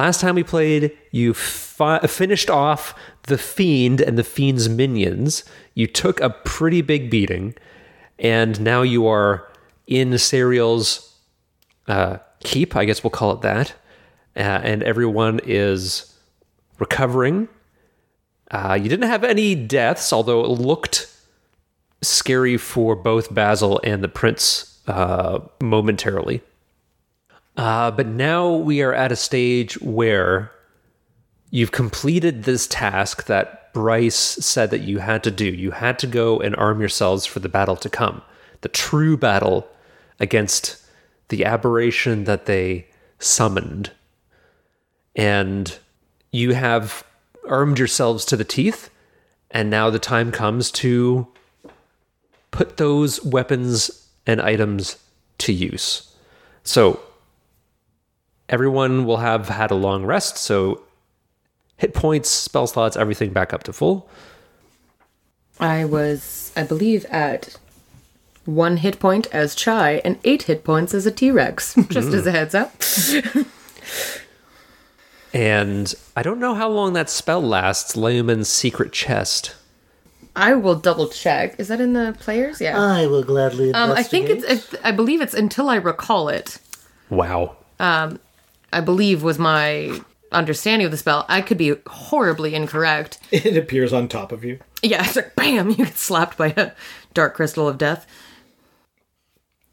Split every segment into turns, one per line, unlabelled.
Last time we played, you fi- finished off the fiend and the fiend's minions. You took a pretty big beating, and now you are in Serial's uh, keep. I guess we'll call it that. Uh, and everyone is recovering. Uh, you didn't have any deaths, although it looked scary for both Basil and the prince uh, momentarily. Uh, but now we are at a stage where you've completed this task that Bryce said that you had to do. You had to go and arm yourselves for the battle to come, the true battle against the aberration that they summoned. And you have armed yourselves to the teeth, and now the time comes to put those weapons and items to use. So, everyone will have had a long rest, so hit points, spell slots, everything back up to full.
I was, I believe, at one hit point as Chai and eight hit points as a T Rex, just as a heads up.
And I don't know how long that spell lasts, Leomund's secret chest.
I will double check. Is that in the players? Yeah.
I will gladly
um, I think it's, I believe it's until I recall it.
Wow.
I believe was my understanding of the spell. I could be horribly incorrect.
It appears on top of you.
Yeah, it's like bam, you get slapped by a dark crystal of death.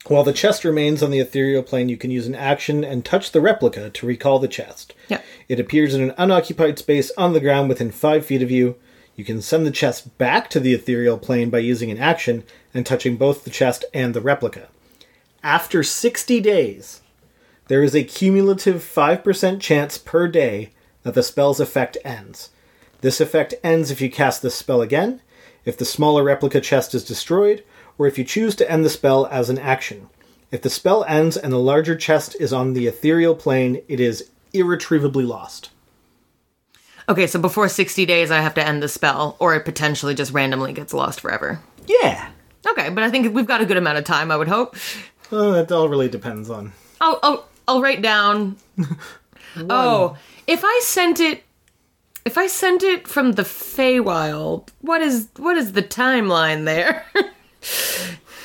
While the chest remains on the ethereal plane, you can use an action and touch the replica to recall the chest.
Yeah.
It appears in an unoccupied space on the ground within five feet of you. You can send the chest back to the ethereal plane by using an action and touching both the chest and the replica. After 60 days, there is a cumulative 5% chance per day that the spell's effect ends. This effect ends if you cast the spell again, if the smaller replica chest is destroyed, or if you choose to end the spell as an action. If the spell ends and the larger chest is on the ethereal plane, it is irretrievably lost.
Okay, so before 60 days, I have to end the spell, or it potentially just randomly gets lost forever.
Yeah.
Okay, but I think we've got a good amount of time, I would hope.
Uh, well, that all really depends on.
Oh, oh, I'll write down. oh, if I sent it, if I sent it from the Feywild, what is what is the timeline there?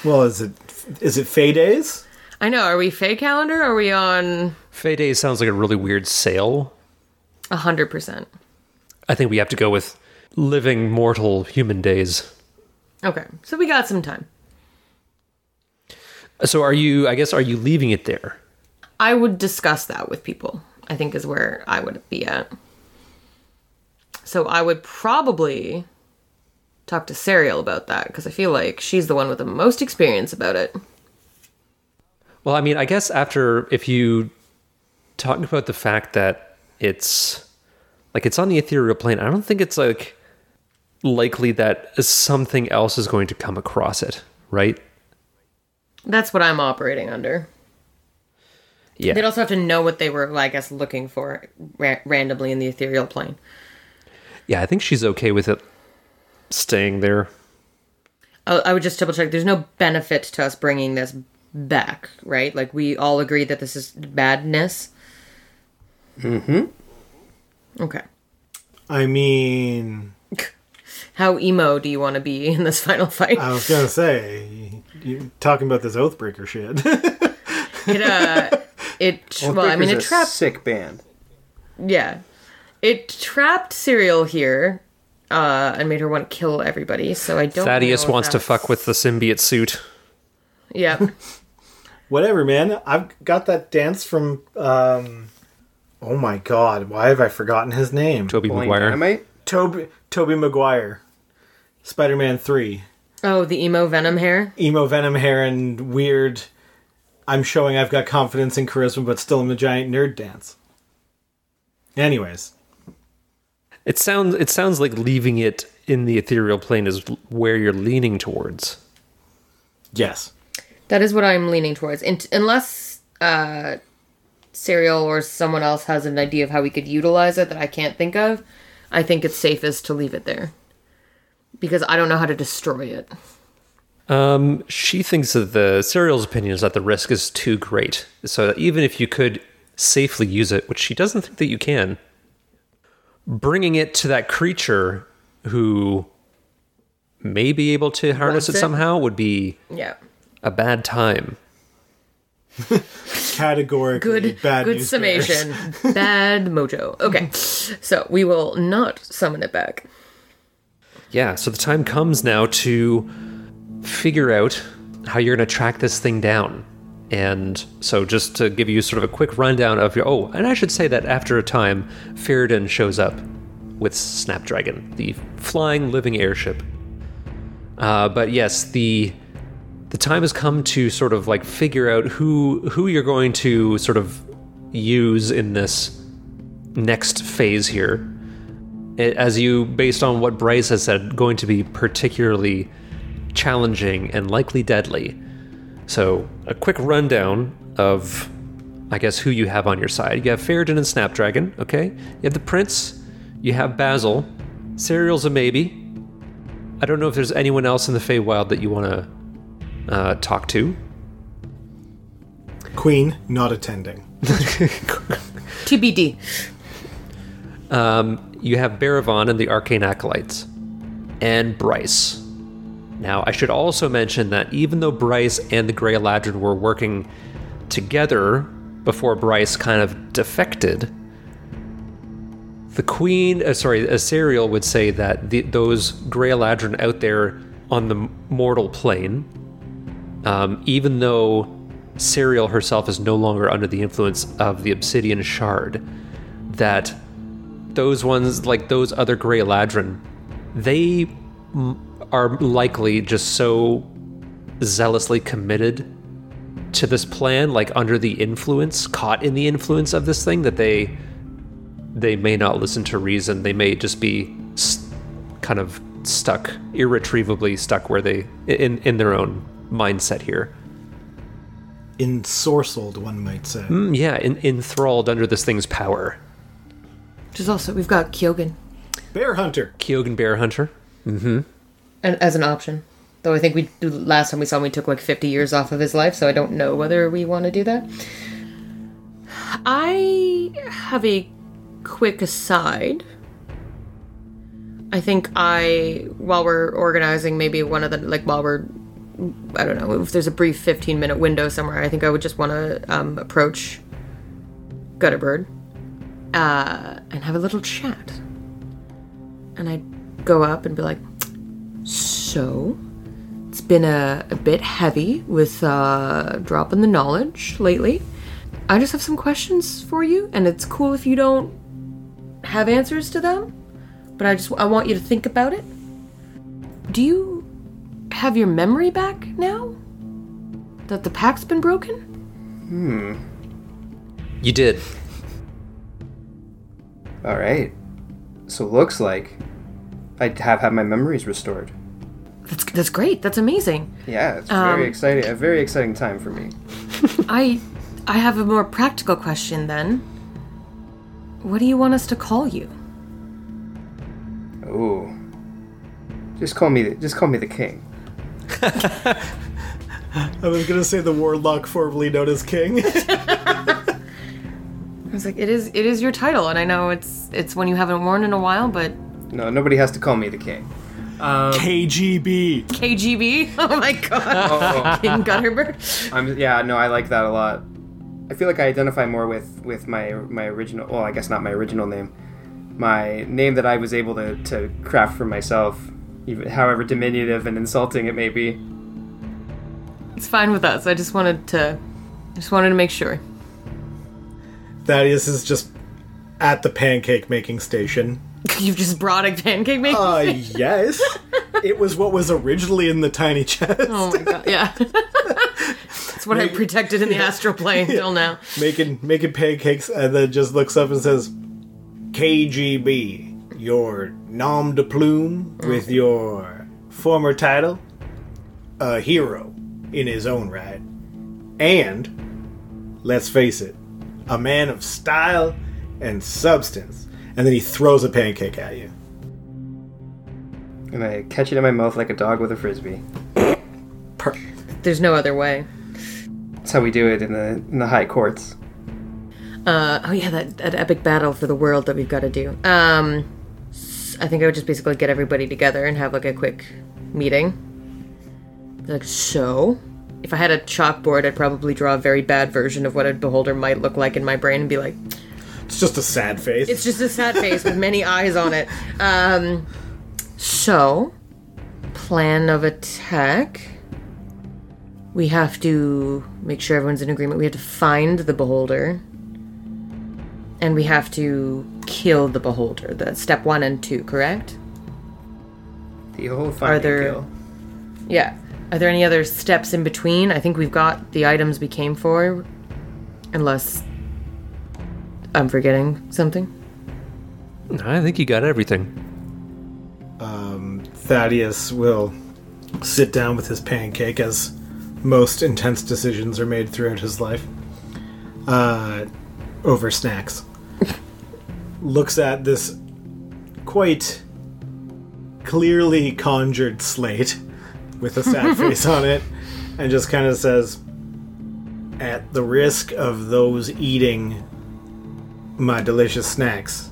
Well, is it is it Fey days?
I know. Are we Fey calendar? Are we on
Fey Days sounds like a really weird sale.
A hundred percent?
I think we have to go with living mortal human days.
Okay, so we got some time.
So are you I guess are you leaving it there?
I would discuss that with people. I think is where I would be at. So I would probably talk to Serial about that because I feel like she's the one with the most experience about it.
Well, I mean, I guess after if you talk about the fact that it's like it's on the ethereal plane, I don't think it's like likely that something else is going to come across it, right?
That's what I'm operating under.
Yeah.
They'd also have to know what they were, I guess, looking for ra- randomly in the ethereal plane.
Yeah, I think she's okay with it staying there.
I, I would just double check. There's no benefit to us bringing this back, right? Like we all agree that this is badness. Mm-hmm. Okay.
I mean,
How emo do you want to be in this final fight?
I was gonna say, you're talking about this Oathbreaker shit.
it uh, it well, I mean, it
a
trapped.
sick band.
Yeah, it trapped Serial here, uh, and made her want to kill everybody. So I don't.
Thaddeus
know if
wants to fuck with the symbiote suit.
Yeah.
Whatever, man. I've got that dance from. um Oh my god! Why have I forgotten his name?
Tobey
Blaine
Maguire.
Dynamite?
Tobey Tobey Maguire, Spider-Man Three.
Oh, the emo venom hair.
emo venom hair and weird. I'm showing I've got confidence and charisma, but still I'm a giant nerd dance. Anyways,
It sounds it sounds like leaving it in the ethereal plane is where you're leaning towards.
yes,
That is what I'm leaning towards. In- unless uh, Serial or someone else has an idea of how we could utilize it that I can't think of, I think it's safest to leave it there. Because I don't know how to destroy it.
Um, she thinks that the serial's opinion is that the risk is too great. So that even if you could safely use it, which she doesn't think that you can. Bringing it to that creature who may be able to harness it
it?
somehow would be
Yeah.
a bad time.
Categorically
Good
bad
good
news
summation. Bad mojo. Okay. So we will not summon it back.
Yeah, so the time comes now to figure out how you're going to track this thing down. And so, just to give you sort of a quick rundown of your. Oh, and I should say that after a time, Ferrodin shows up with Snapdragon, the flying living airship. Uh, but yes, the the time has come to sort of like figure out who who you're going to sort of use in this next phase here as you, based on what Bryce has said, going to be particularly challenging and likely deadly. So, a quick rundown of, I guess, who you have on your side. You have Ferrodin and Snapdragon, okay? You have the Prince, you have Basil, Serial's a maybe. I don't know if there's anyone else in the Feywild that you want to uh, talk to.
Queen not attending.
TBD.
Um, you have Baravon and the Arcane Acolytes, and Bryce. Now, I should also mention that even though Bryce and the Grey Eladrin were working together before Bryce kind of defected, the Queen, uh, sorry, Asariel would say that the, those Grey Eladrin out there on the mortal plane, um, even though Serial herself is no longer under the influence of the Obsidian Shard, that those ones, like those other Grey Eladrin, they mm, are likely just so zealously committed to this plan, like under the influence, caught in the influence of this thing, that they they may not listen to reason. They may just be s- kind of stuck, irretrievably stuck where they in in their own mindset here.
Ensorcelled, one might say.
Mm, yeah, en- enthralled under this thing's power.
Which is also we've got Kyogen
Bear Hunter.
Kyogen Bear Hunter.
As an option. Though I think we last time we saw him, we took like 50 years off of his life, so I don't know whether we want to do that. I have a quick aside. I think I, while we're organizing, maybe one of the like while we're, I don't know, if there's a brief 15 minute window somewhere, I think I would just want to um, approach Gutterbird uh, and have a little chat. And I'd go up and be like, so, it's been a, a bit heavy with uh, dropping the knowledge lately. I just have some questions for you, and it's cool if you don't have answers to them, but I just I want you to think about it. Do you have your memory back now? That the pact's been broken? Hmm.
You did.
All right. So looks like I have had my memories restored.
That's that's great. That's amazing.
Yeah, it's
Um,
very exciting. A very exciting time for me.
I I have a more practical question then. What do you want us to call you?
Oh. Just call me. Just call me the king.
I was gonna say the warlock formerly known as King.
I was like, it is it is your title, and I know it's it's one you haven't worn in a while, but
No, nobody has to call me the king. Um,
KGB.
KGB. Oh my god, King Gutterbird.
I'm. Yeah, no, I like that a lot. I feel like I identify more with with my my original. Well, I guess not my original name. My name that I was able to to craft for myself, even however diminutive and insulting it may be.
It's fine with us. I just wanted to, I just wanted to make sure.
Thaddeus is just at the pancake making station.
You've just brought a pancake maker.
Uh, yes. it was what was originally in the tiny chest.
oh my god, yeah. That's what I protected in the astral plane till now.
making making pancakes and then just looks up and says KGB your nom de plume with your former title a hero in his own right and let's face it a man of style and substance and then he throws a pancake at you
And I catch it in my mouth like a dog with a frisbee.
There's no other way.
That's how we do it in the in the high courts.
Uh, oh yeah, that, that epic battle for the world that we've got to do. Um, s- I think I would just basically get everybody together and have like a quick meeting. Like so, if I had a chalkboard, I'd probably draw a very bad version of what a beholder might look like in my brain and be like,
It's just a sad face.
it's just a sad face with many eyes on it. Um, so, plan of attack. We have to make sure everyone's in agreement. We have to find the beholder. And we have to kill the beholder. That's step one and two, correct?
The whole find and
there-
kill.
Yeah. Are there any other steps in between? I think we've got the items we came for. Unless I'm forgetting something.
I think you got everything.
Thaddeus will sit down with his pancake as most intense decisions are made throughout his life. Uh, over snacks. Looks at this quite clearly conjured slate with a sad face on it and just kind of says, At the risk of those eating my delicious snacks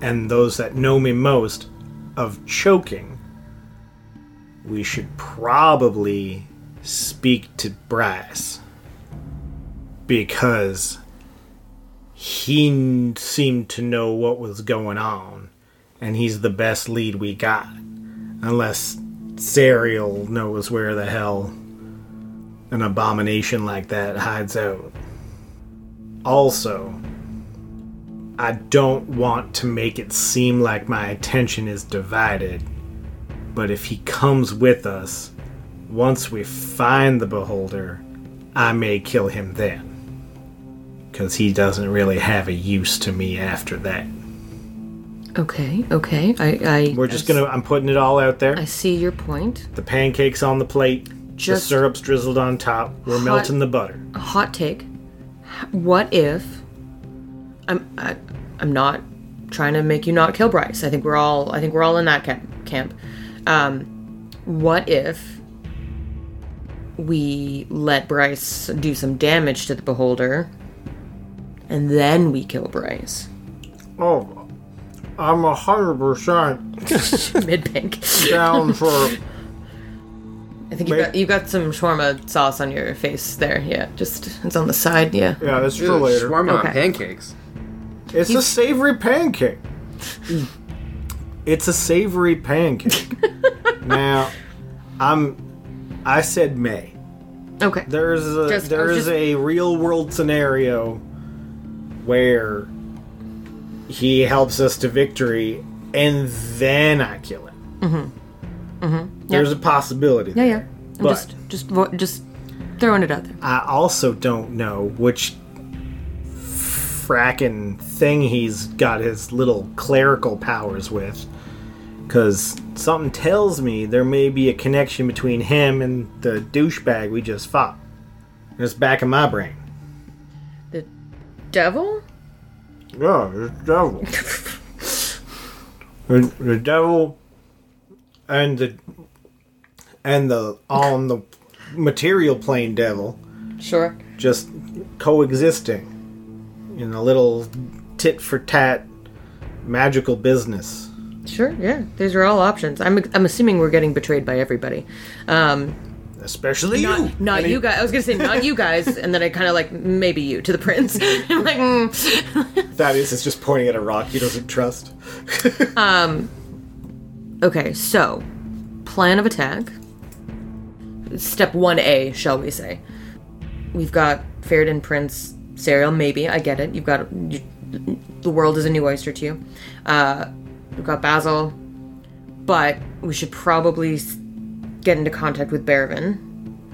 and those that know me most of choking, we should probably speak to Bryce because he seemed to know what was going on and he's the best lead we got unless Serial knows where the hell an abomination like that hides out. Also I don't want to make it seem like my attention is divided but if he comes with us, once we find the beholder, I may kill him then. Because he doesn't really have a use to me after that.
Okay, okay. I, I
We're just
I
gonna, I'm putting it all out there.
I see your point.
The pancakes on the plate,
Just-
the syrup's drizzled on top, we're
Hot-
melting the butter.
A hot take. What if I'm I, I'm not trying to make you not kill Bryce. I think we're all I think we're all in that camp. camp. Um, what if we let Bryce do some damage to the beholder, and then we kill Bryce
Oh, I'm a hundred percent
mid pink?
down for.
I think you
Wait.
got you got some shawarma sauce on your face there. Yeah, just it's on the side. Yeah.
Yeah, that's
Ew,
for later.
Shawarma
Okay.
pancakes.
It's a savory pancake. it's a savory pancake. now, I'm. I said May.
Okay.
There's a
Just-
there's
just-
a real world scenario where he helps us to victory, and then I kill him. Mm-hmm. Mm-hmm. There's a possibility.
Yeah,
there.
yeah. I'm
But-
just just just throwing it out there.
I also don't know which frackin' thing he's got his little clerical powers with. Because something tells me there may be a connection between him and the douchebag we just fought. It's back in my brain.
The devil?
Yeah, the devil. the, the devil and the and the on the material plane devil
Sure.
just coexisting in a little tit for tat magical business.
Sure, yeah. These are all options. I'm I'm assuming we're getting betrayed by everybody. Um
Especially you.
not, not you guys. I was going to say not you guys and then I kind of like maybe you to the prince. I'm like mm.
Thaddeus is just pointing at a rock he doesn't trust.
um, Okay, so plan of attack. Step 1A, shall we say. We've got Fairden Prince Serial, maybe. I get it. You've got you, the world is a new oyster to you. Uh, we've got Basil, but we should probably get into contact with Bearvin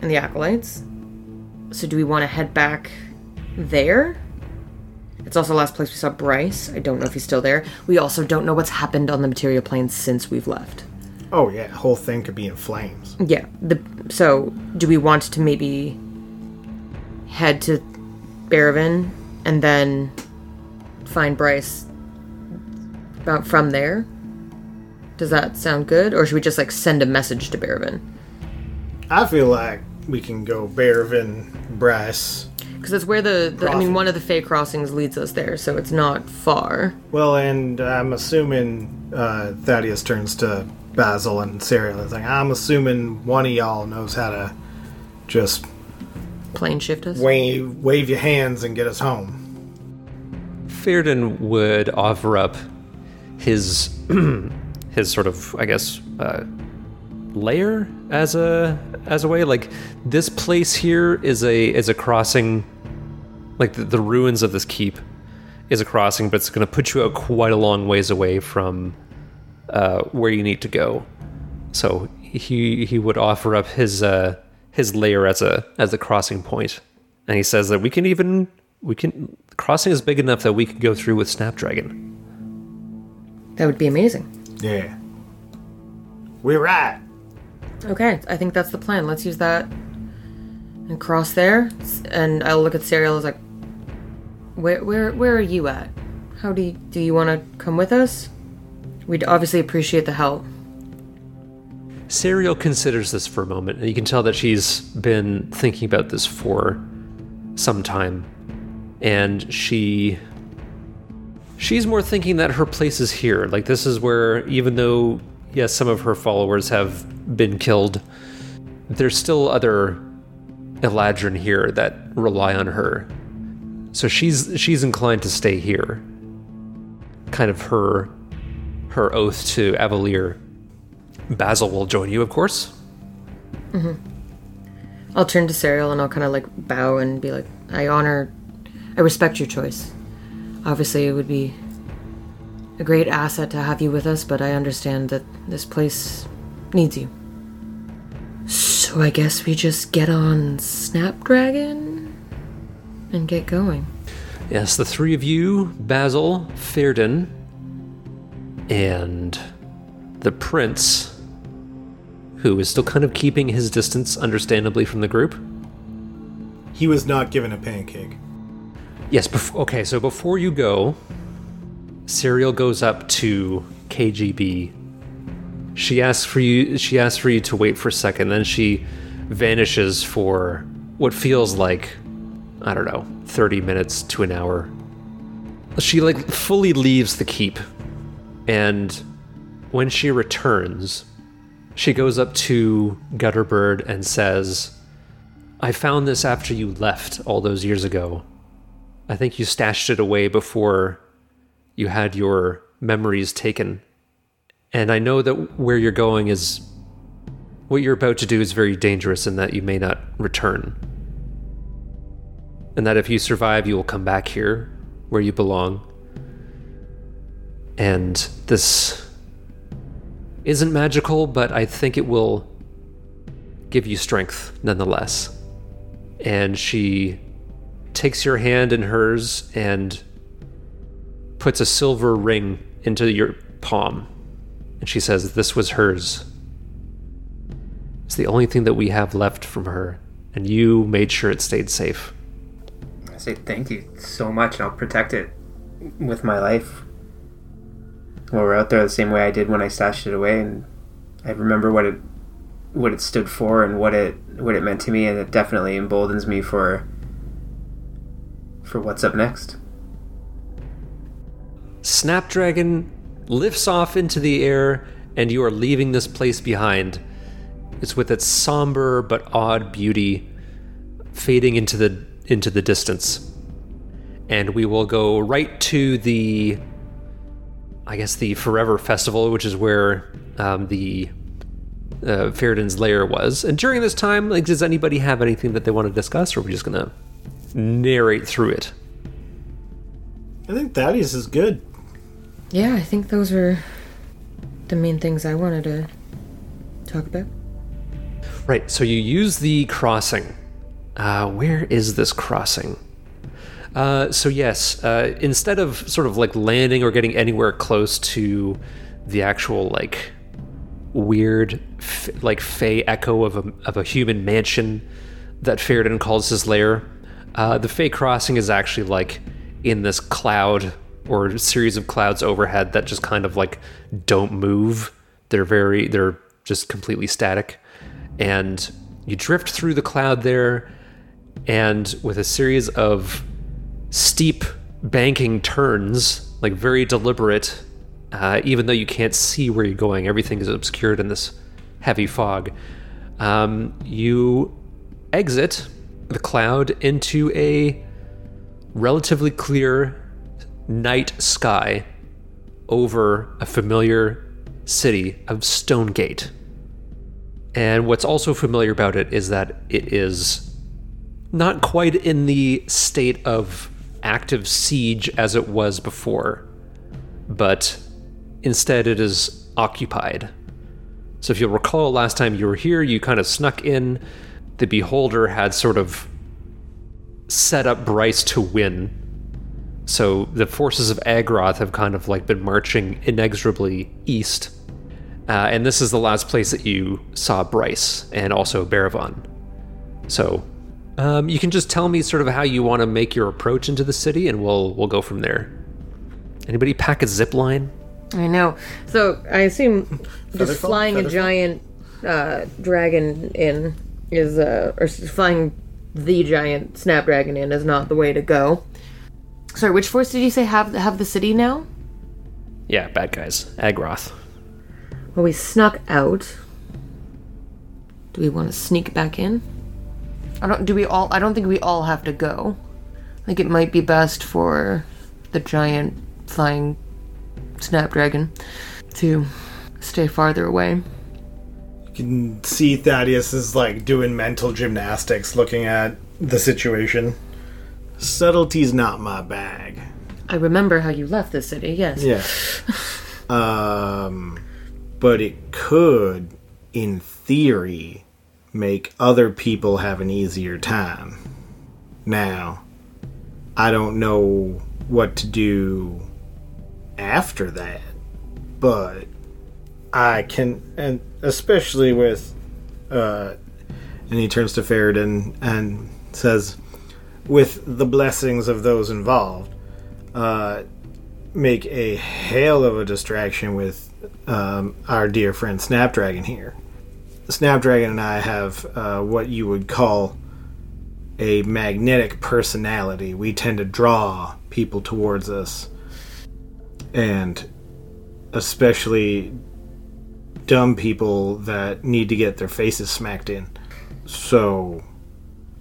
and the acolytes. So, do we want to head back there? It's also the last place we saw Bryce. I don't know if he's still there. We also don't know what's happened on the material plane since we've left.
Oh yeah, the whole thing could be in flames.
Yeah. The so do we want to maybe head to Barravin and then find Bryce about from there? Does that sound good? Or should we just like send a message to Barravin?
I feel like we can go Bearvin, Bryce,
Because it's where the, the I mean, one of the Fey crossings leads us there, so it's not far.
Well, and I'm assuming uh, Thaddeus turns to Basil and Cyril. It's like, I'm assuming one of y'all knows how to just
Plane shift us.
wave, wave your hands and get us home.
Fearden would offer up his his sort of, I guess, uh, layer as a as a way. Like this place here is a is a crossing. Like the, the ruins of this keep is a crossing, but it's going to put you out quite a long ways away from uh, where you need to go. So he he would offer up his uh, his layer as a as a crossing point, and he says that we can even we can crossing is big enough that we can go through with Snapdragon.
That would be amazing.
Yeah. We're right.
Okay, I think that's the plan. Let's use that and cross there. And I'll look at Serial as like, where where where are you at? How do you, do you want to come with us? We'd obviously appreciate the help.
Serial considers this for a moment, and you can tell that she's been thinking about this for some time. And she she's more thinking that her place is here. Like this is where even though yes, some of her followers have been killed, there's still other Eladrin here that rely on her. So she's she's inclined to stay here. Kind of her her oath to Avalier. Basil will join you, of course. Mm-hmm.
I'll turn to Serial and I'll kind of like bow and be like, I honor, I respect your choice. Obviously, it would be a great asset to have you with us, but I understand that this place needs you. So I guess we just get on Snapdragon and get going.
Yes, the three of you, Basil, Fearden, and the prince, who is still kind of keeping his distance, understandably, from the group.
He was not given a pancake.
Yes, bef- okay, so before you go, Serial goes up to KGB. She asks for you she asks for you to wait for a second, then she vanishes for what feels like I don't know, 30 minutes to an hour. She like fully leaves the keep. And when she returns, she goes up to Gutterbird and says, I found this after you left all those years ago. I think you stashed it away before you had your memories taken. And I know that where you're going is what you're about to do is very dangerous and that you may not return. And that if you survive, you will come back here where you belong. And this isn't magical, but I think it will give you strength nonetheless. And she takes your hand in hers and puts a silver ring into your palm. And she says, This was hers. It's the only thing that we have left from her, and you made sure it stayed safe.
I say thank you so much, and I'll protect it with my life. We're out there, the same way I did when I stashed it away, and I remember what it what it stood for and what it what it meant to me, and it definitely emboldens me for for what's up next.
Snapdragon lifts off into the air, and you are leaving this place behind. It's with its somber but odd beauty fading into the into the distance. And we will go right to the I guess the Forever Festival, which is where um, the uh, Feriden's lair was. And during this time, like, does anybody have anything that they want to discuss, or are we just gonna narrate through it?
I think Thaddeus is good.
Yeah, I think those are the main things I wanted to talk about.
Right, so you use the crossing. Uh, where is this crossing? Uh, so yes, uh, instead of sort of like landing or getting anywhere close to the actual like weird, f- like fey echo of a of a human mansion that Feridan calls his lair, uh, the fey crossing is actually like in this cloud or series of clouds overhead that just kind of like don't move. They're very they're just completely static, and you drift through the cloud there and with a series of steep banking turns, like very deliberate, uh, even though you can't see where you're going, everything is obscured in this heavy fog. Um, you exit the cloud into a relatively clear night sky over a familiar city of Stonegate. And what's also familiar about it is that it is not quite in the state of active siege as it was before, but instead it is occupied. So if you'll recall last time you were here, you kind of snuck in. The Beholder had sort of set up Bryce to win. So the forces of Agroth have kind of like been marching inexorably east. Uh, and this is the last place that you saw Bryce and also Baravon. So um, you can just tell me sort of how you want to make your approach into the city, and we'll we'll go from there. Anybody pack a zip line?
I know. So I assume just
Featherfall?
flying a giant uh, dragon in is uh, or flying the giant snapdragon in is not the way to go. Sorry, which force did you say have have the city now?
Yeah, bad guys. Agroth.
Well, we snuck out. Do we want to sneak back in? I don't. Do we all? I don't think we all have to go. I think it might be best for the giant flying snapdragon to stay farther away.
You can see Thaddeus is like doing mental gymnastics looking at the situation. Subtlety's not my bag.
I remember how you left the city. Yes.
Yeah. um, but it could, in theory, make other people have an easier time. Now, I don't know what to do after that, but I can, and especially with, uh, and he turns to Faradin and says, with the blessings of those involved, uh, make a hell of a distraction with um, our dear friend Snapdragon here. Snapdragon and I have uh, what you would call a magnetic personality. We tend to draw people towards us, and especially dumb people that need to get their faces smacked in. So,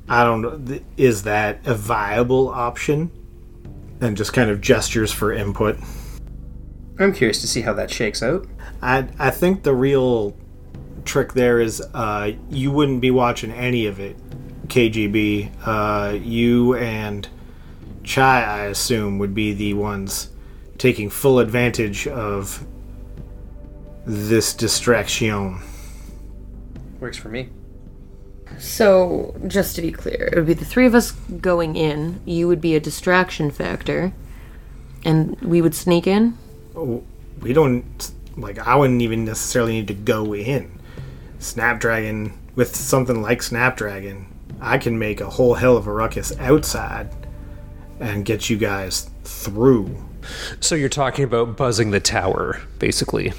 I don't know. Is that a viable option? And just kind of gestures for input.
I'm curious to see how that shakes out.
I I think the real trick there is uh, you wouldn't be watching any of it. KGB, uh, you and Chai, I assume, would be the ones taking full advantage of this distraction.
Works for me.
So, just to be clear, it would be the three of us going in. You would be a distraction factor, and we would sneak in.
We don't like. I wouldn't even necessarily need to go in. Snapdragon with something like Snapdragon, I can make a whole hell of a ruckus outside and get you guys through.
So you're talking about buzzing the tower, basically,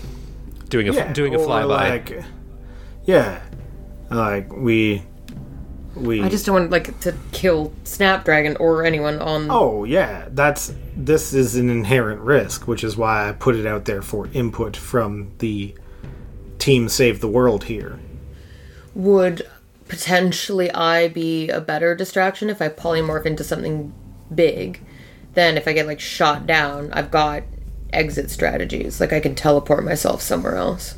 doing a
Yeah,
doing a flyby.
Like, yeah, like we we.
I just don't want like to kill Snapdragon or anyone on.
Oh yeah, that's this is an inherent risk, which is why I put it out there for input from the team Save the World here.
Would potentially I be a better distraction if I polymorph into something big? Then if I get like shot down, I've got exit strategies. Like I can teleport myself somewhere else.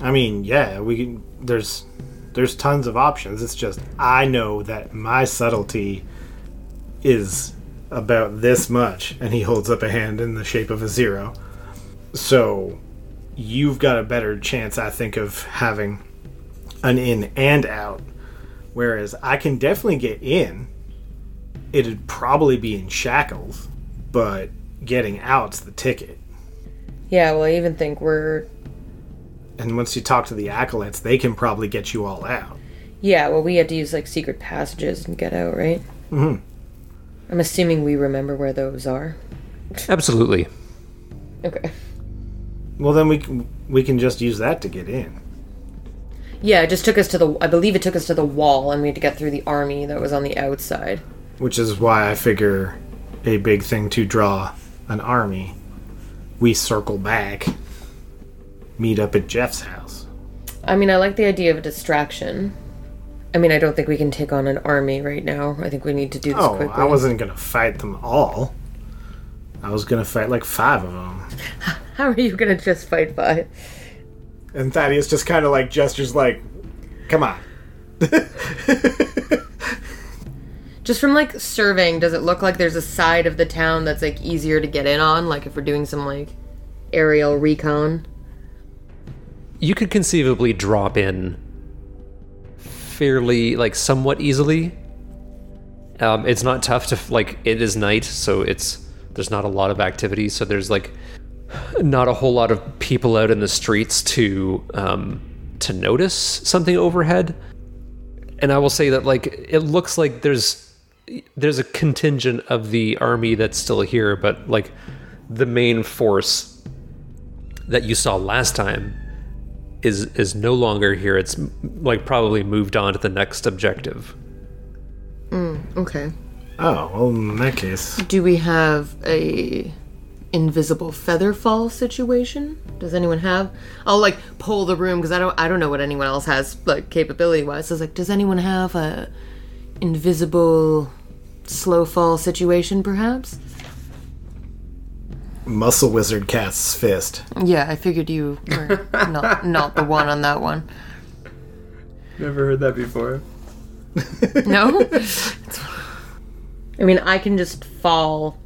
I mean, yeah, we can. There's there's tons of options. It's just I know that my subtlety is about this much, and he holds up a hand in the shape of a zero. So you've got a better chance, I think, of having an in and out. Whereas I can definitely get in. It'd probably be in shackles, but getting out's the ticket.
Yeah, well, I even think we're.
And once you talk to the acolytes, they can probably get you all out.
Yeah, well, we had to use like secret passages and get out, right? Mm-hmm. I'm assuming we remember where those are.
Absolutely.
Okay.
Well, then we can we can just use that to get in.
Yeah, it just took us to the. I believe it took us to the wall, and we had to get through the army that was on the outside.
Which is why I figure a big thing to draw an army. We circle back, meet up at Jeff's house.
I mean, I like the idea of a distraction. I mean, I don't think we can take on an army right now. I think we need to do this
Oh,
quickly.
I wasn't gonna fight them all. I was gonna fight like five of them.
How are you gonna just fight by?
And Thaddeus just kind of like gestures, like, "Come on."
Just from like surveying, does it look like there's a side of the town that's like easier to get in on? Like if we're doing some like aerial recon?
You could conceivably drop in fairly, like, somewhat easily. Um, it's not tough to like. It is night, so it's there's not a lot of activity. So there's like not a whole lot of people out in the streets to um, to notice something overhead. And I will say that like it looks like there's there's a contingent of the army that's still here, but like the main force that you saw last time is is no longer here. It's like probably moved on to the next objective.
Okay.
Oh, well, in that case,
Do we have a invisible feather fall situation? Does anyone have? I'll like pull the room because I don't I don't know what anyone else has like capability wise. So it's like, does anyone have a invisible slow fall situation perhaps?
Muscle Wizard casts fist.
Yeah, I figured you were not not the one on that one.
Never heard that before.
No? I mean, I can just fall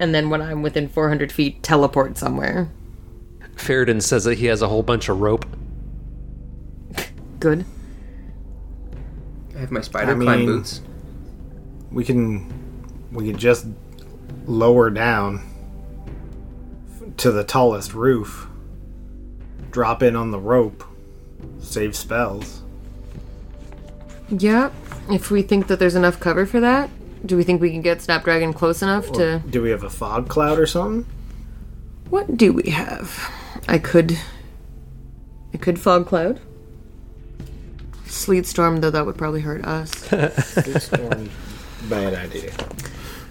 and then when I'm within 400 feet, teleport somewhere.
Faradin says that he has a whole bunch of rope.
Good.
I have my spider
I
climb
mean-
boots.
We can, we can just lower down to the tallest roof, drop in on the rope, save spells.
Yeah, if we think that there's enough cover for that, do we think we can get Snapdragon close enough to.
Do we have a fog cloud or something?
What do we have? I could. I could fog cloud. Sleet storm, though, that would probably hurt us.
Sleet storm. Bad idea.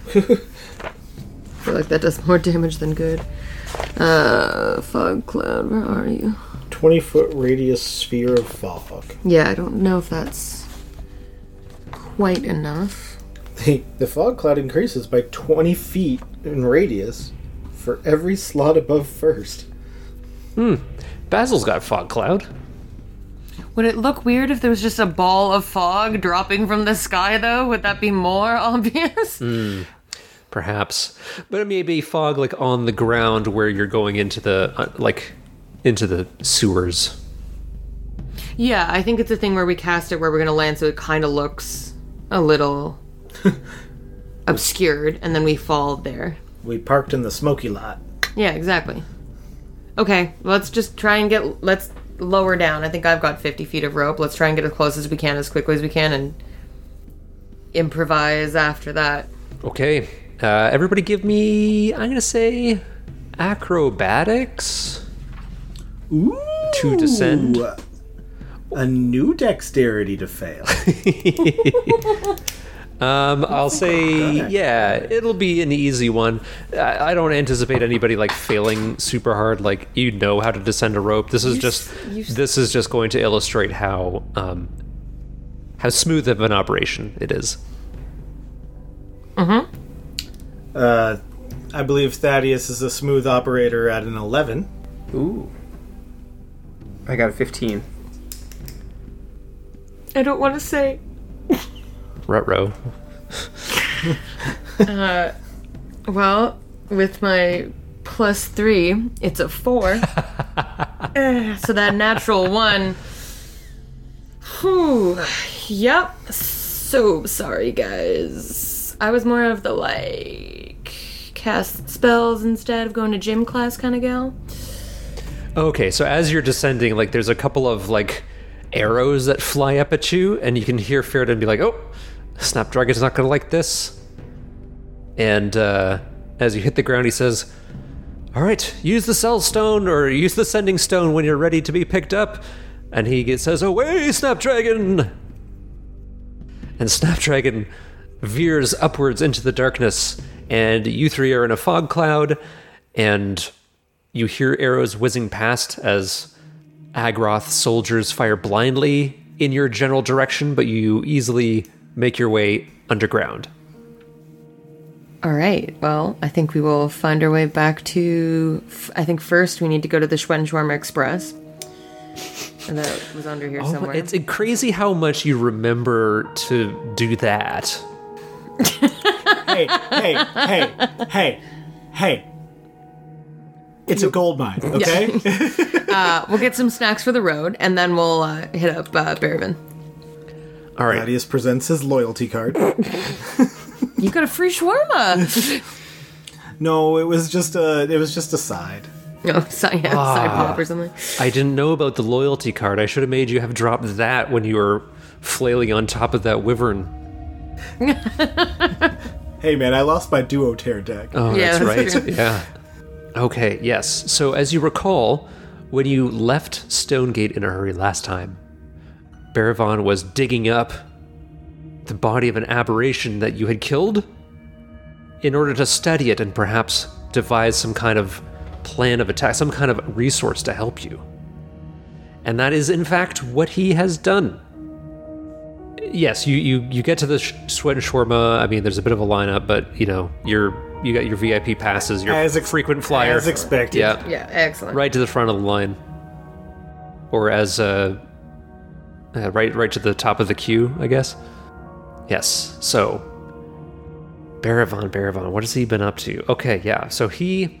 I feel like that does more damage than good. Uh, fog cloud, where are you?
20 foot radius sphere of fog.
Yeah, I don't know if that's quite enough.
The, the fog cloud increases by 20 feet in radius for every slot above first. Hmm.
Basil's got fog cloud.
Would it look weird if there was just a ball of fog dropping from the sky, though? Would that be more obvious? Hmm.
Perhaps but it may be fog like on the ground where you're going into the uh, like into the sewers
Yeah, I think it's a thing where we cast it where we're gonna land so it kind of looks a little obscured, and then we fall there.
We parked in the smoky lot.
Yeah, exactly. Okay, let's just try and get. Let's lower down. I think I've got 50 feet of rope. Let's try and get as close as we can, as quickly as we can, and improvise after that.
okay uh, everybody give me i'm gonna say acrobatics
Ooh.
to descend
A new dexterity to fail.
um, i'll say yeah it'll be an easy one I, I don't anticipate anybody like failing super hard like you know how to descend a rope this is just
you s-
this is just going to illustrate how um, how smooth of an operation it is
uh, I believe Thaddeus is a smooth operator at an 11.
Ooh. I got a 15.
I don't want to say.
Rutro.
Well, with my plus three, it's a four. Eh, so that natural one. Whew. Yep. So sorry, guys. I was more of the like cast spells instead of going to gym class kind of gal.
Okay, so as you're descending, like there's a couple of like arrows that fly up at you, and you can hear Faradin be like, "Oh, Snapdragon's not gonna like this." And uh, as you hit the ground, he says, "All right, use the cell stone or use the sending stone when you're ready to be picked up. and he says, "Away, Snapdragon!" And Snapdragon veers upwards into the darkness, and you three are in a fog cloud, and you hear arrows whizzing past as Agroth soldiers fire blindly in your general direction, but you easily make your way underground.
All right. Well, I think we will find our way back to. f- I think first we need to go to the Schwenswarm Express. And that was under here
Oh,
somewhere.
it's crazy how much you remember to do that.
hey, hey, hey, hey, hey. It's a gold mine, okay?
we'll get some snacks for the road, and then we'll uh, hit up uh, Barabin.
All right.
Gladius presents his loyalty card.
You got a free shawarma.
No, it was just a it was just a side.
Oh, no, side, yeah, ah, side pop or something.
I didn't know about the loyalty card. I should have made you have dropped that when you were flailing on top of that wyvern.
Hey man, I lost my duo tear deck.
Oh,
Yeah,
that's
that's
right.
true.
Yeah. Okay, yes. So, as you recall, when you left Stonegate in a hurry last time, Baravon was digging up the body of an aberration that you had killed in order to study it and perhaps devise some kind of plan of attack, some kind of resource to help you. And that is, in fact, what he has done. Yes, you, you, you get to the sh- sweat and shawarma. I mean, there's a bit of a lineup, but you know, you're you got your VIP passes, your
As ex-
frequent flyer,
as expected.
Yeah,
Yeah, excellent.
right to the front of the line, or as uh, uh, right right to the top of the queue, I guess. Yes. So, Baravon, Baravon, what has he been up to? Okay, yeah. So he,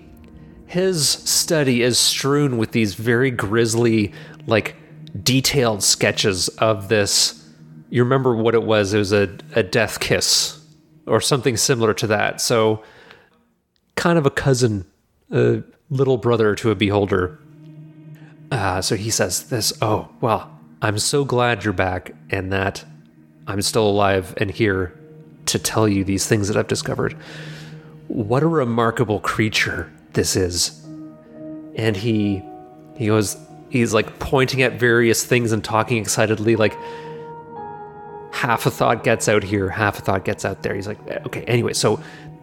his study is strewn with these very grisly, like detailed sketches of this. You remember what it was? It was a, a death kiss or something similar to that. So, kind of a cousin, a little brother to a beholder. Uh, so he says this, oh, well, I'm so glad you're back and that I'm still alive and here to tell you these things that I've discovered. What a remarkable creature this is. And he he goes he's like pointing at various things and talking excitedly like half a thought gets out here, half a thought gets out there. He's like, okay, anyway, so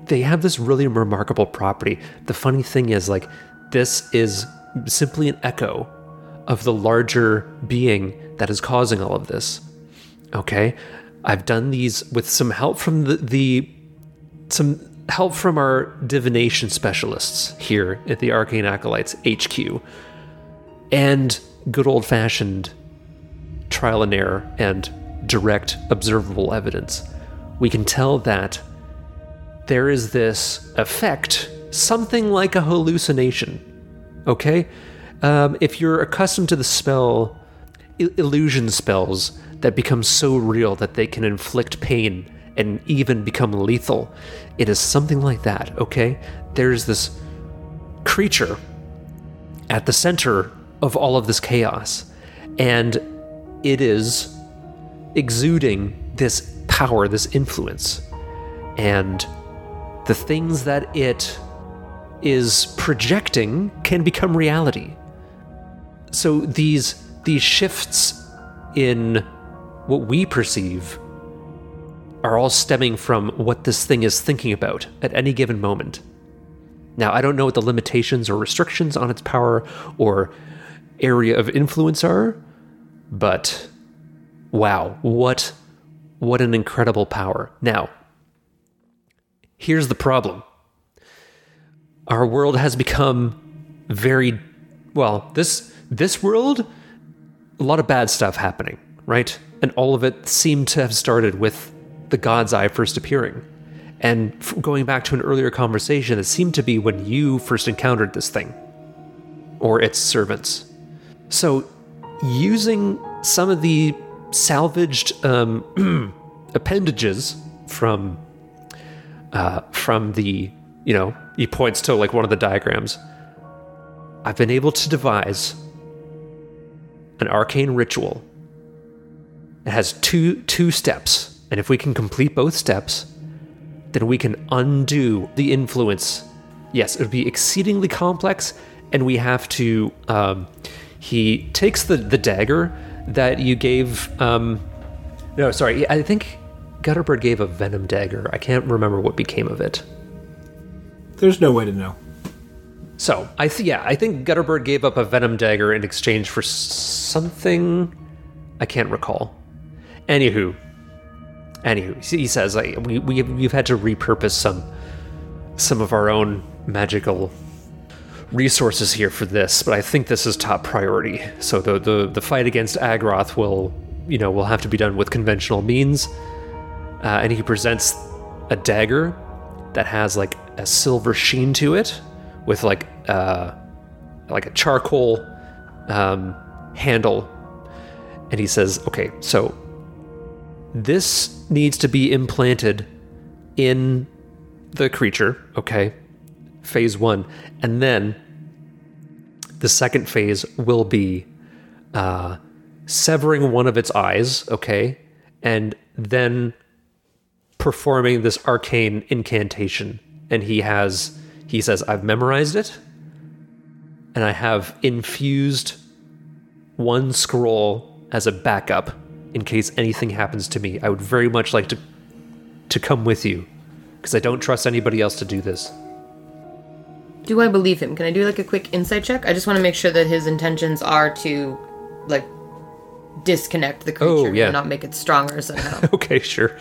they have this really remarkable property. The funny thing is, like, this is simply an echo of the larger being that is causing all of this. Okay? I've done these with some help from the, the some help from our divination specialists here at the Arcane Acolytes HQ. And good old fashioned trial and error and direct observable evidence, we can tell that there is this effect, something like a hallucination. Okay? Um, if you're accustomed to the spell, illusion spells that become so real that they can inflict pain and even become lethal, it is something like that, okay? There's this creature at the center of all of this chaos, and it is exuding this power, this influence. And the things that it is projecting can become reality. So these these shifts in what we perceive are all stemming from what this thing is thinking about at any given moment. Now, I don't know what the limitations or restrictions on its power or area of influence are, but wow, what what an incredible power. Now, here's the problem. Our world has become very well, this this world a lot of bad stuff happening, right? And all of it seemed to have started with the God's Eye first appearing. And going back to an earlier conversation, it seemed to be when you first encountered this thing or its servants. So, using some of the salvaged um, appendages from uh, from the you know he points to like one of the diagrams. I've been able to devise an arcane ritual. It has two two steps, and if we can complete both steps, then we can undo the influence. Yes, it would be exceedingly complex, and we have to um, he takes the the dagger that you gave. Um, no, sorry, I think Gutterbird gave a venom dagger. I can't remember what became of it.
There's no way to know.
So I th- yeah, I think Gutterbird gave up a venom dagger in exchange for something I can't recall. Anywho, anywho, he says we we we've had to repurpose some some of our own magical resources here for this, but I think this is top priority. So the the the fight against Agroth will you know will have to be done with conventional means. Uh, and he presents a dagger that has like a silver sheen to it, with like uh, like a charcoal um, handle. And he says, "Okay, so this needs to be implanted in the creature. Okay, phase one, and then the second phase will be uh, severing one of its eyes. Okay, and then." performing this arcane incantation and he has he says i've memorized it and i have infused one scroll as a backup in case anything happens to me i would very much like to to come with you because i don't trust anybody else to do this
Do I believe him? Can I do like a quick insight check? I just want to make sure that his intentions are to like disconnect the creature
Oh, yeah.
and not make it stronger somehow.
okay sure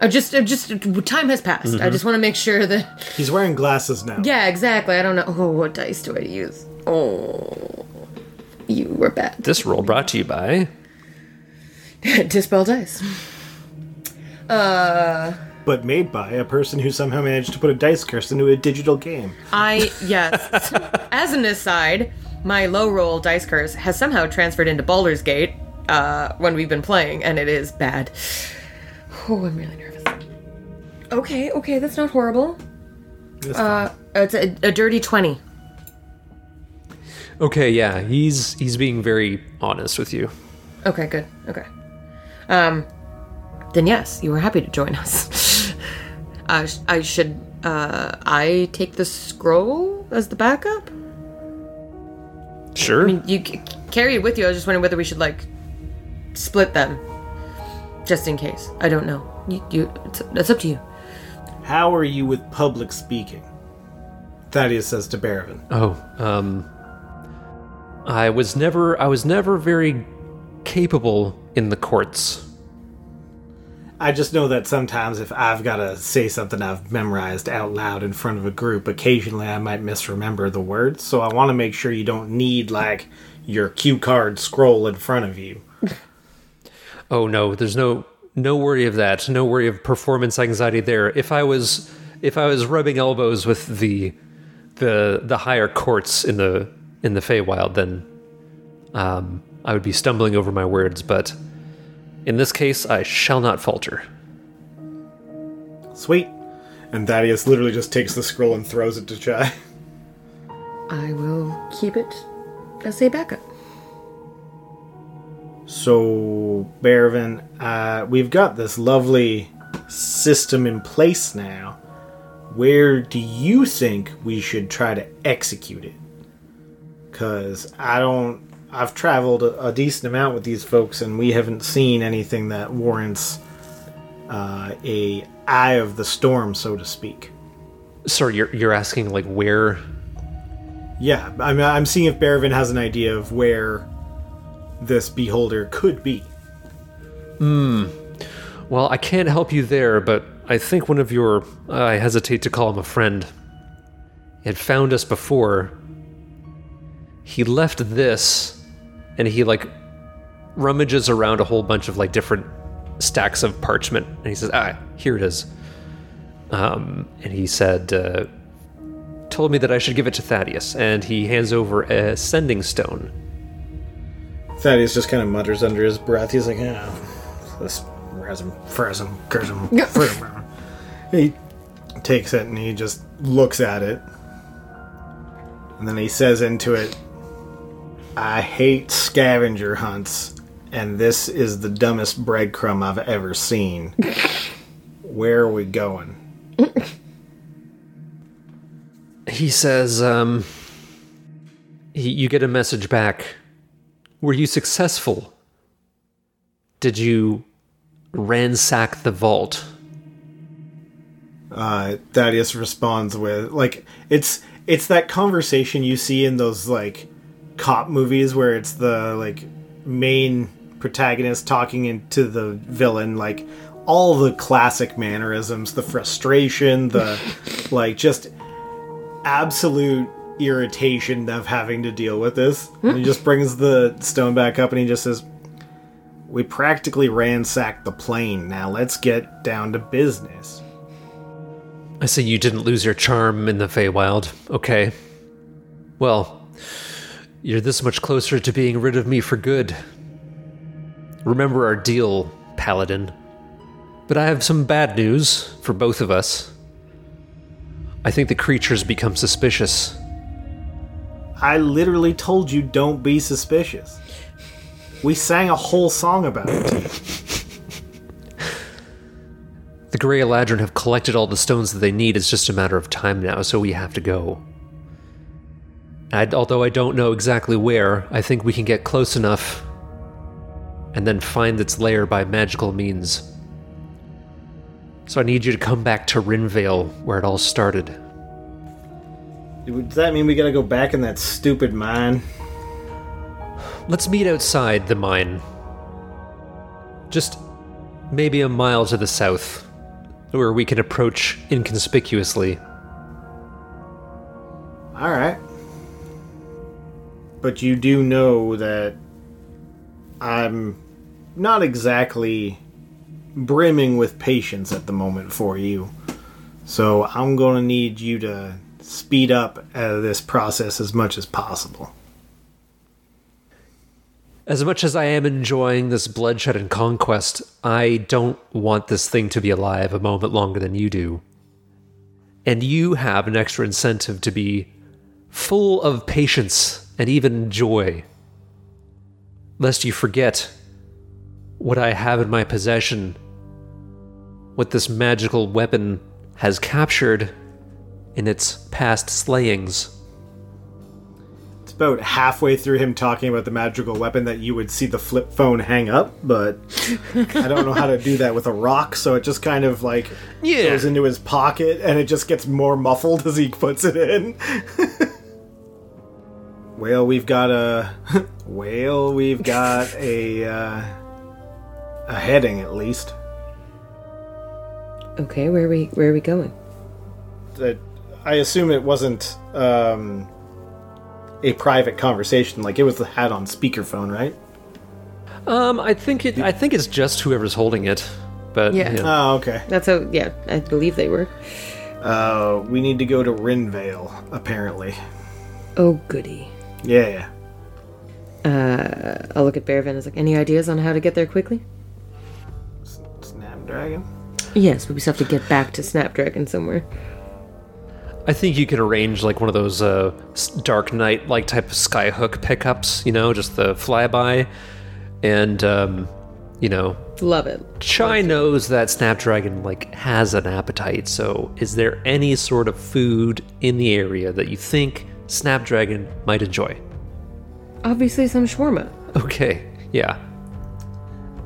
I just, I just, time has passed.
Mm-hmm.
I just want to make sure that.
He's wearing glasses now.
Yeah, exactly. I don't know. Oh, what dice do I use? Oh, you were bad.
this roll brought to you by
Dispel dice. Uh.
But made by a person who somehow managed to put a dice curse into a digital game.
I yes. As an aside, my low roll dice curse has somehow transferred into Baldur's Gate uh, when we've been playing, and it is bad. Oh, I'm really nervous. Okay, okay, that's not horrible.
It's
Uh, it's a, a dirty twenty.
okay yeah he's he's being very honest with you
Okay, good. Okay. Um, then yes, you were happy to join us. uh, I should. Uh, I take the scroll as the backup.
sure I mean,
You c- carry it with you. I was just wondering whether we should like split them, just in case. I don't know. You, you it's, it's up to you.
How are you with public speaking? Thaddeus says to Baravin.
Oh, um I was never I was never very capable in the courts.
I just know that sometimes if I've got to say something I've memorized out loud in front of a group, occasionally I might misremember the words. So I want to make sure you don't need like your cue card scroll in front of you.
Oh no, there's no no worry of that. No worry of performance anxiety there. If I was if I was rubbing elbows with the the the higher courts in the in the Feywild, then um, I would be stumbling over my words. But in this case, I shall not falter.
Sweet. And Thaddeus literally just takes the scroll and throws it to Chai.
I will keep it as a backup.
So, Baravin, uh, we've got this lovely system in place now. Where do you think we should try to execute it? Because I don't. I've traveled a, a decent amount with these folks, and we haven't seen anything that warrants uh, a eye of the storm, so to speak.
Sorry, you're you're asking like where
Yeah, I mean, I'm seeing if Baravin has an idea of where this beholder could be.
Well, I can't help you there, but I think one of your, I hesitate to call him a friend, had found us before. He left this, and he like rummages around a whole bunch of like different stacks of parchment, and he says, "Ah, here it is." Um, and he said, uh, told me that I should give it to Thaddeus, and he hands over a sending stone.
Thaddeus just kind of mutters under his breath. He's like, yeah, this rasm, frasm, cursum. he takes it and he just looks at it. And then he says into it, I hate scavenger hunts, and this is the dumbest breadcrumb I've ever seen. Where are we going?
he says um he, you get a message back Were you successful? Did you ransack the vault?
uh, Thaddeus responds with like it's it's that conversation you see in those like cop movies where it's the like main protagonist talking into the villain like all the classic mannerisms the frustration the like just absolute irritation of having to deal with this and he just brings the stone back up and he just says we practically ransacked the plane now let's get down to business
I see you didn't lose your charm in the Feywild. Okay. Well, you're this much closer to being rid of me for good. Remember our deal, Paladin. But I have some bad news for both of us. I think the creatures become suspicious.
I literally told you don't be suspicious. We sang a whole song about it.
The Grey Eladrin have collected all the stones that they need. It's just a matter of time now, so we have to go. I, although I don't know exactly where, I think we can get close enough and then find its lair by magical means. So I need you to come back to Rinvale, where it all started.
Does that mean we gotta go back in that stupid mine?
Let's meet outside the mine. Just maybe a mile to the south, where we can approach inconspicuously.
Alright. But you do know that I'm not exactly brimming with patience at the moment for you. So I'm gonna need you to speed up uh, this process as much as possible.
As much as I am enjoying this bloodshed and conquest, I don't want this thing to be alive a moment longer than you do. And you have an extra incentive to be full of patience and even joy. Lest you forget what I have in my possession, what this magical weapon has captured in its past slayings.
It's about halfway through him talking about the magical weapon that you would see the flip phone hang up, but I don't know how to do that with a rock, so it just kind of like
Yeah.
goes into his pocket and it just gets more muffled as he puts it in. well, we've got a well, we've got a uh, a heading at least.
Okay, where are we where are we going?
That I assume it wasn't um, a private conversation, like it was had on speakerphone, right?
Um, I think it. I think it's just whoever's holding it. But
Yeah.
yeah.
Oh, okay.
That's how yeah, I believe they were.
Uh, we need to go to Rinvale, apparently.
Oh goody.
Yeah.
Uh I'll look at Bearvin as like any ideas on how to get there quickly?
Snapdragon.
Yes, but we still have to get back to Snapdragon somewhere.
I think you could arrange like one of those uh, Dark Knight like type of skyhook pickups. You know, just the flyby, and um, you know,
Love it.
Chai knows that Snapdragon like has an appetite. So, is there any sort of food in the area that you think Snapdragon might enjoy?
Obviously some shawarma.
Okay, yeah.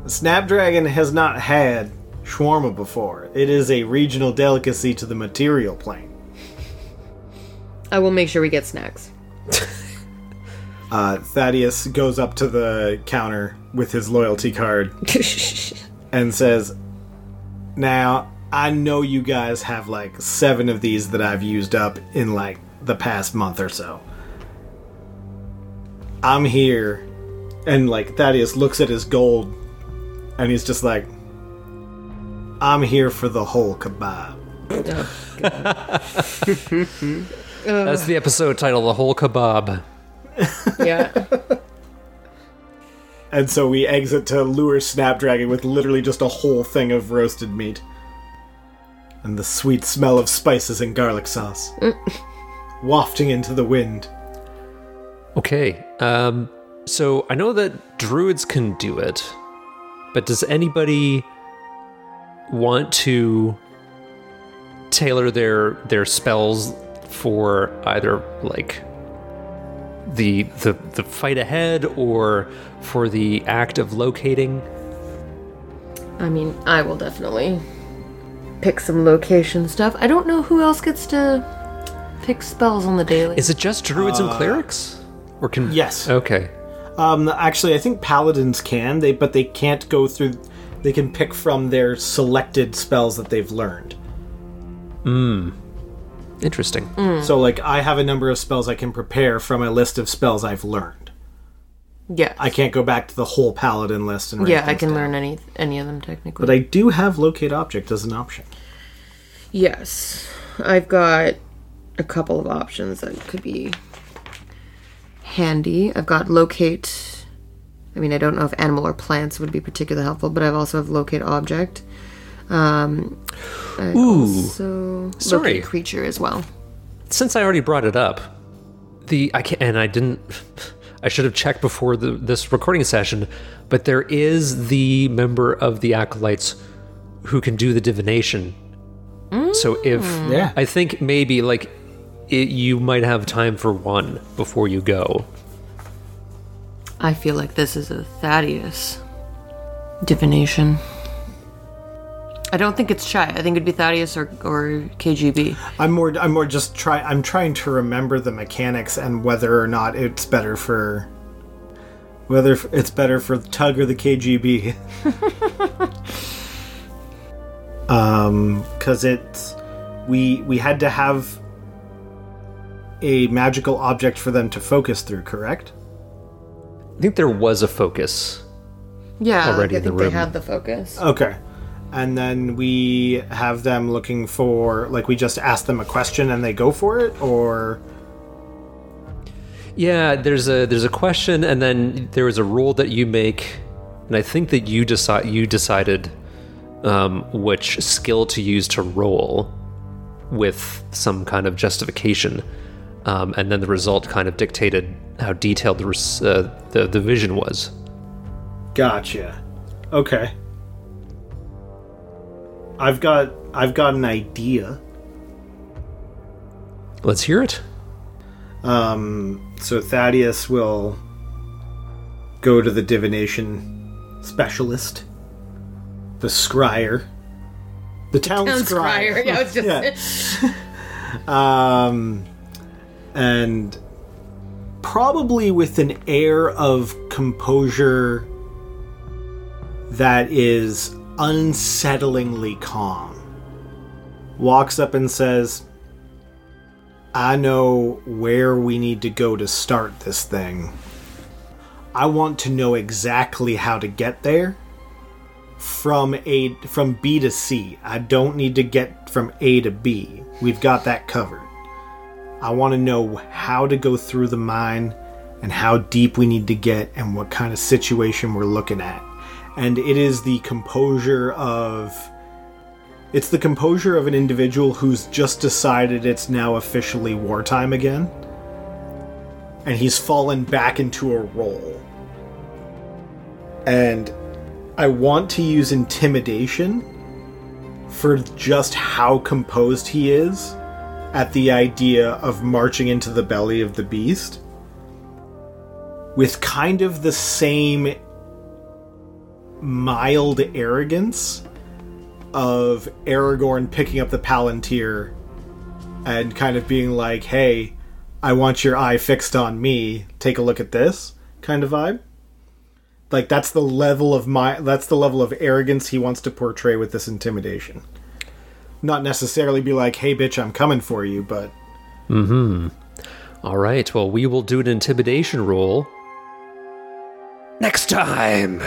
Snapdragon has not had shawarma before. It is a regional delicacy to the material plane.
I will make sure we get snacks.
Uh, Thaddeus goes up to the counter with his loyalty card and says, Now, I know you guys have like seven of these that I've used up in like the past month or so. I'm here. And like Thaddeus looks at his gold and he's just like, I'm here for the whole kebab.
That's the episode title, The Whole Kebab.
yeah.
And so we exit to lure Snapdragon with literally just a whole thing of roasted meat. And the sweet smell of spices and garlic sauce. wafting into the wind.
Okay. Um, so I know that druids can do it, but does anybody want to tailor their their spells for either like the the the fight ahead or for the act of locating?
I mean, I will definitely pick some location stuff. I don't know who else gets to pick spells on the daily.
Is it just druids and clerics? Or can
yes.
Okay.
Um, actually, I think paladins can they, but they can't go through. They can pick from their selected spells that they've learned.
Interesting. Mm.
So, like, I have a number of spells I can prepare from a list of spells I've learned.
yeah.
I can't go back to the whole paladin list and write
yeah, I
things
can
down.
learn any any of them technically.
But I do have locate object as an option.
Yes. I've got a couple of options that could be handy. I've got locate. I mean, I don't know if animal or plants would be particularly helpful, but I've also have locate object. Um, I
Ooh.
also
Sorry.
creature as well.
Since I already brought it up, the I can't, and I didn't. I should have checked before the, this recording session, but there is the member of the acolytes who can do the divination. So if
Yeah.
I think maybe like it, you might have time for one before you go.
I feel like this is a Thaddeus divination. I don't think it's Chai. I think it'd be Thaddeus or, or KGB.
I'm more. I'm more just try. I'm trying to remember the mechanics and whether or not it's better for. Whether it's better for Tug or the KGB. um, because it's we we had to have a magical object for them to focus through. Correct.
I think there was a focus.
Yeah,
Already
like,
in
I
the
think they had the focus.
Okay. And then we have them looking for like we just ask them a question and they go for it, or
Yeah, there's a there's a question, and then there is a rule that you make, and I think that you decide you decided um, which skill to use to roll with some kind of justification, um, and then the result kind of dictated how detailed the res- uh, the the vision was.
Gotcha. Okay. I've got I've got an idea.
Let's hear it.
Um so Thaddeus will go to the divination specialist, the scryer, the town,
Town
scryer.
scryer. Yeah, I was just
Yeah. um and probably with an air of composure that is unsettlingly calm. Walks up and says i know where we need to go to start this thing. I want to know exactly how to get there. From a from b to c i don't need to get from a to b. We've got that covered. I want to know how to go through the mine and how deep we need to get and what kind of situation we're looking at and it is the composure of it's the composure of an individual who's just decided it's now officially wartime again. And he's fallen back into a role. And i want to use intimidation for just how composed he is at the idea of marching into the belly of the beast with kind of the same mild arrogance of Aragorn picking up the Palantir and kind of being like, hey, I want your eye fixed on me. Take a look at this kind of vibe. Like that's the level of my that's the level of arrogance he wants to portray with this intimidation. Not necessarily be like, "Hey bitch, I'm coming for you," but mm-hmm.
All right. Well, we will do an intimidation roll next time.